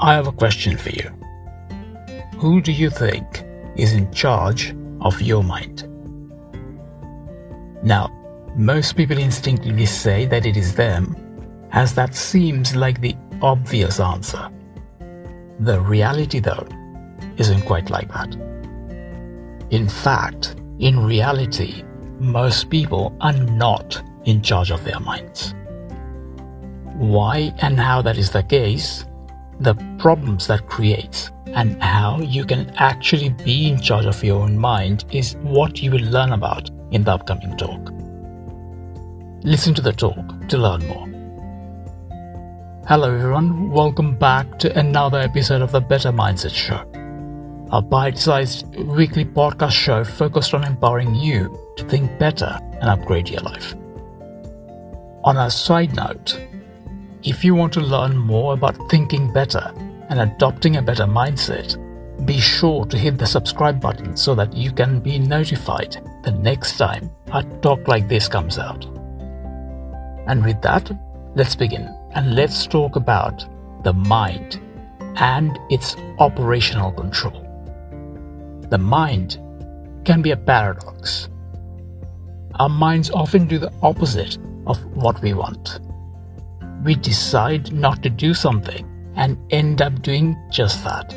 I have a question for you. Who do you think is in charge of your mind? Now, most people instinctively say that it is them, as that seems like the obvious answer. The reality, though, isn't quite like that. In fact, in reality, most people are not in charge of their minds. Why and how that is the case, the problems that creates, and how you can actually be in charge of your own mind is what you will learn about in the upcoming talk. Listen to the talk to learn more. Hello, everyone. Welcome back to another episode of the Better Mindset Show, a bite sized weekly podcast show focused on empowering you to think better and upgrade your life. On a side note, if you want to learn more about thinking better and adopting a better mindset, be sure to hit the subscribe button so that you can be notified the next time a talk like this comes out. And with that, let's begin and let's talk about the mind and its operational control. The mind can be a paradox. Our minds often do the opposite of what we want. We decide not to do something and end up doing just that.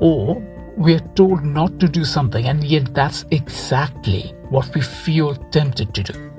Or we are told not to do something and yet that's exactly what we feel tempted to do.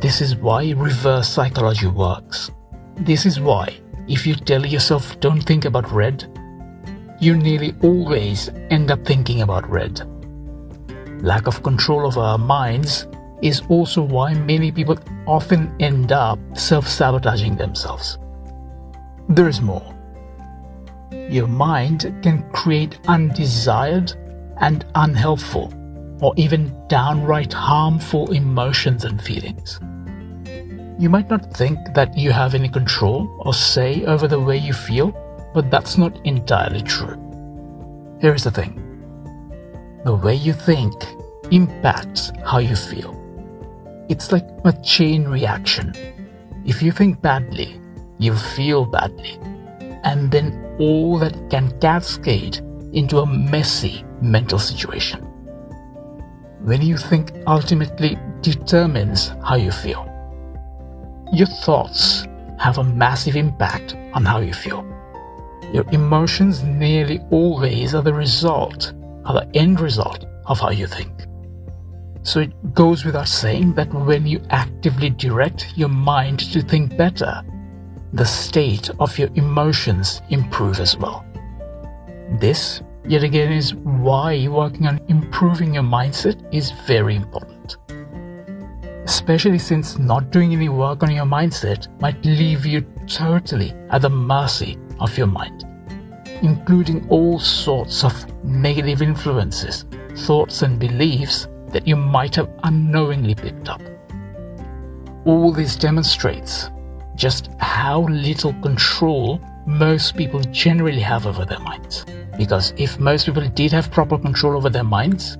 This is why reverse psychology works. This is why, if you tell yourself don't think about red, you nearly always end up thinking about red. Lack of control of our minds is also why many people often end up self sabotaging themselves. There is more. Your mind can create undesired and unhelpful or even downright harmful emotions and feelings. You might not think that you have any control or say over the way you feel, but that's not entirely true. Here's the thing the way you think impacts how you feel. It's like a chain reaction. If you think badly, you feel badly, and then all that can cascade into a messy mental situation when you think ultimately determines how you feel. Your thoughts have a massive impact on how you feel. Your emotions nearly always are the result, are the end result of how you think. So it goes without saying that when you actively direct your mind to think better, the state of your emotions improve as well. This Yet again, is why working on improving your mindset is very important. Especially since not doing any work on your mindset might leave you totally at the mercy of your mind, including all sorts of negative influences, thoughts, and beliefs that you might have unknowingly picked up. All this demonstrates just how little control most people generally have over their minds. Because if most people did have proper control over their minds,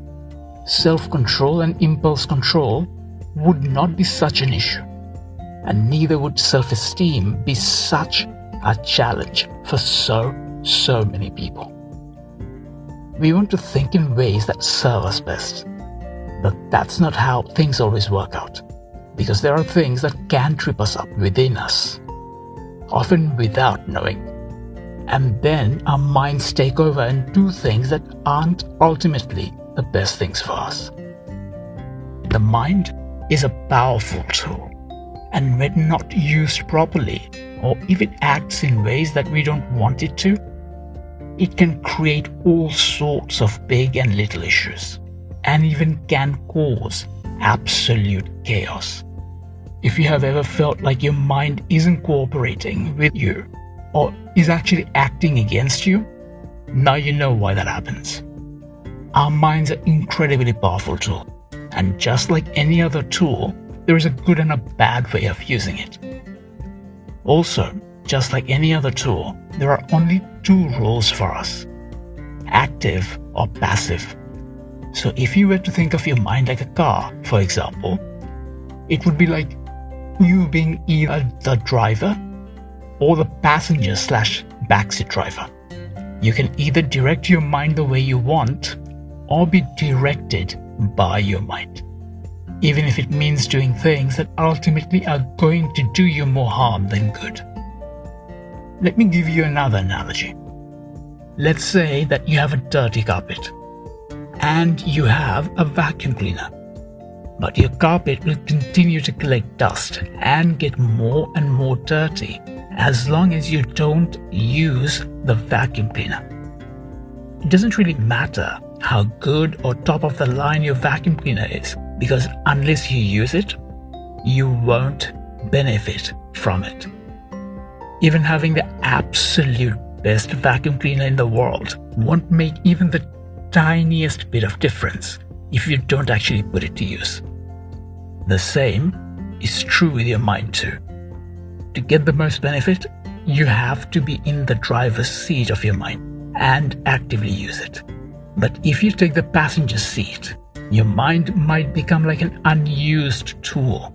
self control and impulse control would not be such an issue. And neither would self esteem be such a challenge for so, so many people. We want to think in ways that serve us best. But that's not how things always work out. Because there are things that can trip us up within us, often without knowing and then our minds take over and do things that aren't ultimately the best things for us. The mind is a powerful tool, and when not used properly, or if it acts in ways that we don't want it to, it can create all sorts of big and little issues, and even can cause absolute chaos. If you have ever felt like your mind isn't cooperating with you, or is actually acting against you, now you know why that happens. Our minds are incredibly powerful tool, and just like any other tool, there is a good and a bad way of using it. Also, just like any other tool, there are only two roles for us active or passive. So, if you were to think of your mind like a car, for example, it would be like you being either the driver or the passenger slash backseat driver. You can either direct your mind the way you want or be directed by your mind, even if it means doing things that ultimately are going to do you more harm than good. Let me give you another analogy. Let's say that you have a dirty carpet and you have a vacuum cleaner. But your carpet will continue to collect dust and get more and more dirty as long as you don't use the vacuum cleaner. It doesn't really matter how good or top of the line your vacuum cleaner is because unless you use it, you won't benefit from it. Even having the absolute best vacuum cleaner in the world won't make even the tiniest bit of difference if you don't actually put it to use. The same is true with your mind too. To get the most benefit, you have to be in the driver's seat of your mind and actively use it. But if you take the passenger seat, your mind might become like an unused tool.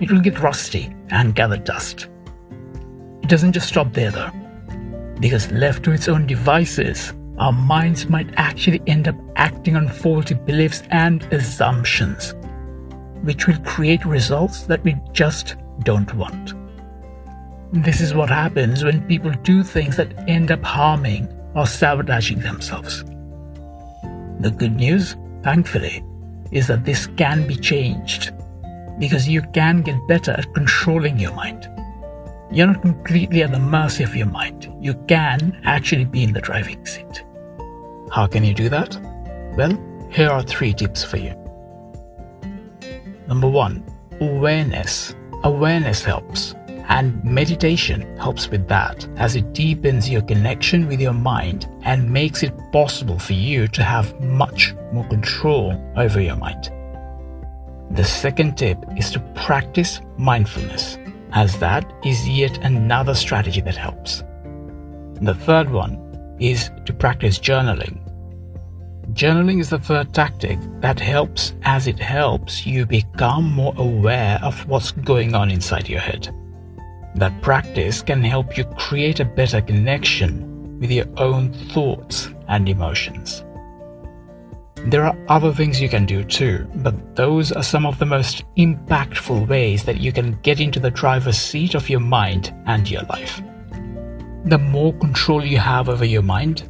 It will get rusty and gather dust. It doesn't just stop there though, because left to its own devices, our minds might actually end up acting on faulty beliefs and assumptions, which will create results that we just don't want. This is what happens when people do things that end up harming or sabotaging themselves. The good news, thankfully, is that this can be changed because you can get better at controlling your mind. You're not completely at the mercy of your mind. You can actually be in the driving seat. How can you do that? Well, here are three tips for you. Number one, awareness. Awareness helps, and meditation helps with that as it deepens your connection with your mind and makes it possible for you to have much more control over your mind. The second tip is to practice mindfulness, as that is yet another strategy that helps. The third one is to practice journaling. Journaling is the third tactic that helps as it helps you become more aware of what's going on inside your head. That practice can help you create a better connection with your own thoughts and emotions. There are other things you can do too, but those are some of the most impactful ways that you can get into the driver's seat of your mind and your life. The more control you have over your mind,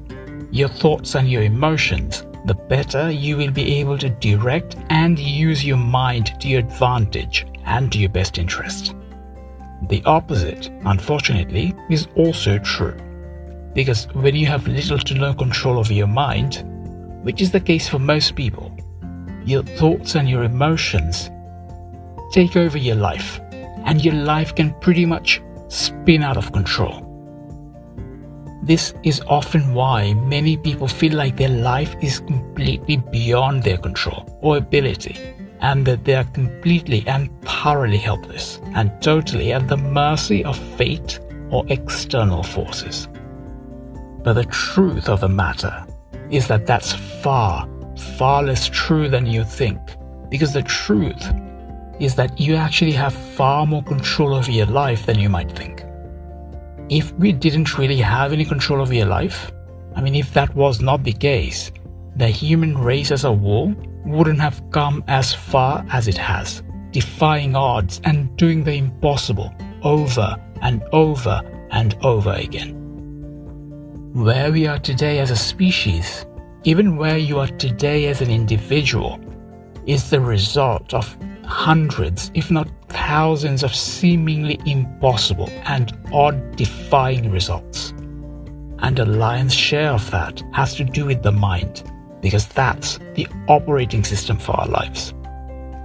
your thoughts, and your emotions, the better you will be able to direct and use your mind to your advantage and to your best interest. The opposite, unfortunately, is also true. Because when you have little to no control over your mind, which is the case for most people, your thoughts and your emotions take over your life, and your life can pretty much spin out of control. This is often why many people feel like their life is completely beyond their control or ability, and that they are completely and thoroughly helpless and totally at the mercy of fate or external forces. But the truth of the matter is that that's far, far less true than you think, because the truth is that you actually have far more control over your life than you might think if we didn't really have any control over your life, I mean, if that was not the case, the human race as a whole wouldn't have come as far as it has, defying odds and doing the impossible over and over and over again. Where we are today as a species, even where you are today as an individual, is the result of hundreds, if not thousands, of seemingly impossible and odd defying results. And a lion's share of that has to do with the mind, because that's the operating system for our lives.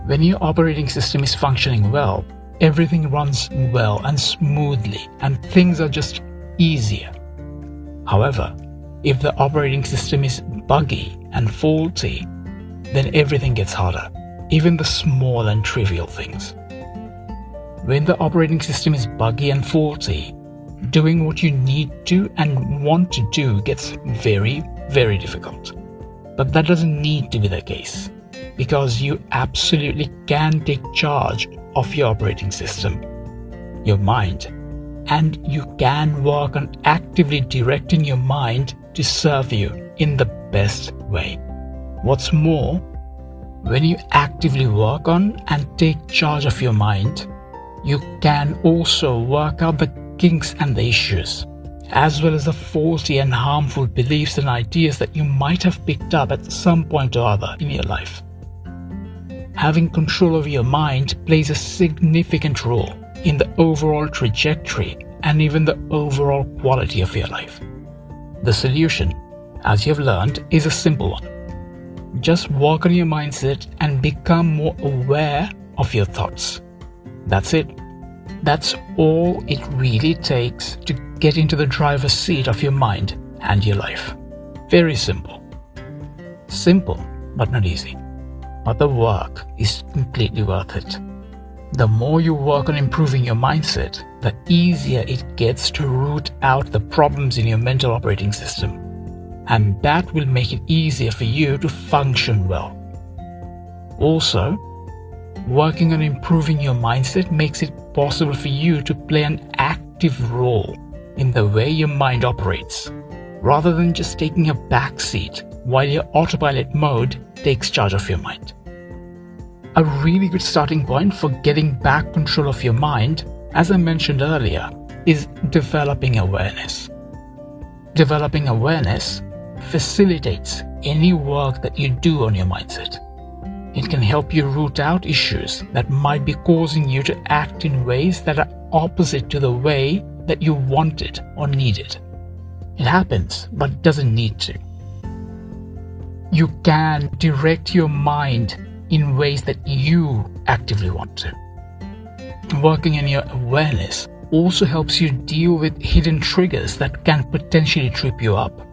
When your operating system is functioning well, everything runs well and smoothly, and things are just easier. However, if the operating system is buggy and faulty, then everything gets harder even the small and trivial things. When the operating system is buggy and faulty, doing what you need to and want to do gets very, very difficult. But that doesn't need to be the case, because you absolutely can take charge of your operating system, your mind, and you can work on actively directing your mind to serve you in the best way. What's more, when you actively work on and take charge of your mind, you can also work out the kinks and the issues, as well as the faulty and harmful beliefs and ideas that you might have picked up at some point or other in your life. Having control over your mind plays a significant role in the overall trajectory and even the overall quality of your life. The solution, as you've learned, is a simple one just work on your mindset and become more aware of your thoughts. That's it. That's all it really takes to get into the driver's seat of your mind and your life. Very simple. Simple, but not easy. But the work is completely worth it. The more you work on improving your mindset, the easier it gets to root out the problems in your mental operating system and that will make it easier for you to function well. Also, working on improving your mindset makes it possible for you to play an active role in the way your mind operates, rather than just taking a back seat while your autopilot mode takes charge of your mind. A really good starting point for getting back control of your mind, as I mentioned earlier, is developing awareness. Developing awareness facilitates any work that you do on your mindset. It can help you root out issues that might be causing you to act in ways that are opposite to the way that you want it or need it. It happens, but doesn't need to. You can direct your mind in ways that you actively want to. Working on your awareness also helps you deal with hidden triggers that can potentially trip you up.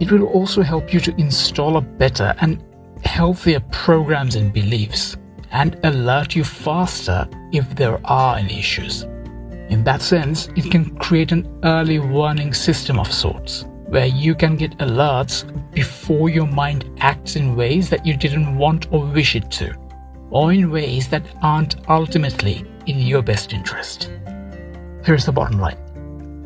It will also help you to install a better and healthier programs and beliefs and alert you faster if there are any issues. In that sense, it can create an early warning system of sorts where you can get alerts before your mind acts in ways that you didn't want or wish it to, or in ways that aren't ultimately in your best interest. Here's the bottom line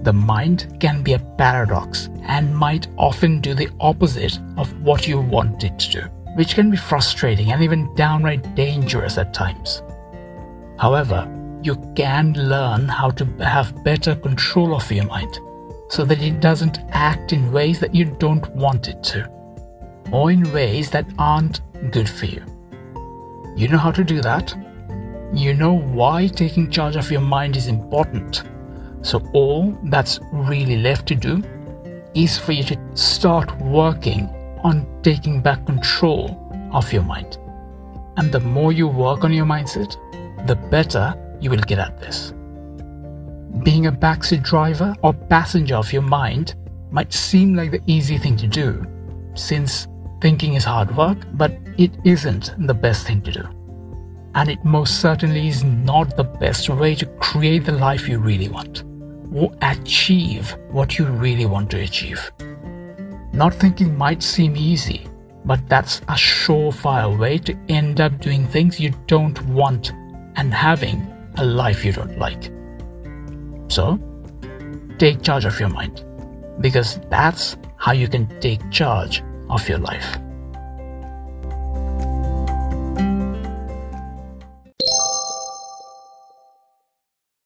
the mind can be a paradox and might often do the opposite of what you want it to do, which can be frustrating and even downright dangerous at times. However, you can learn how to have better control of your mind so that it doesn't act in ways that you don't want it to, or in ways that aren't good for you. You know how to do that? You know why taking charge of your mind is important so, all that's really left to do is for you to start working on taking back control of your mind. And the more you work on your mindset, the better you will get at this. Being a backseat driver or passenger of your mind might seem like the easy thing to do, since thinking is hard work, but it isn't the best thing to do. And it most certainly is not the best way to create the life you really want or achieve what you really want to achieve. Not thinking might seem easy, but that's a surefire way to end up doing things you don't want and having a life you don't like. So, take charge of your mind because that's how you can take charge of your life.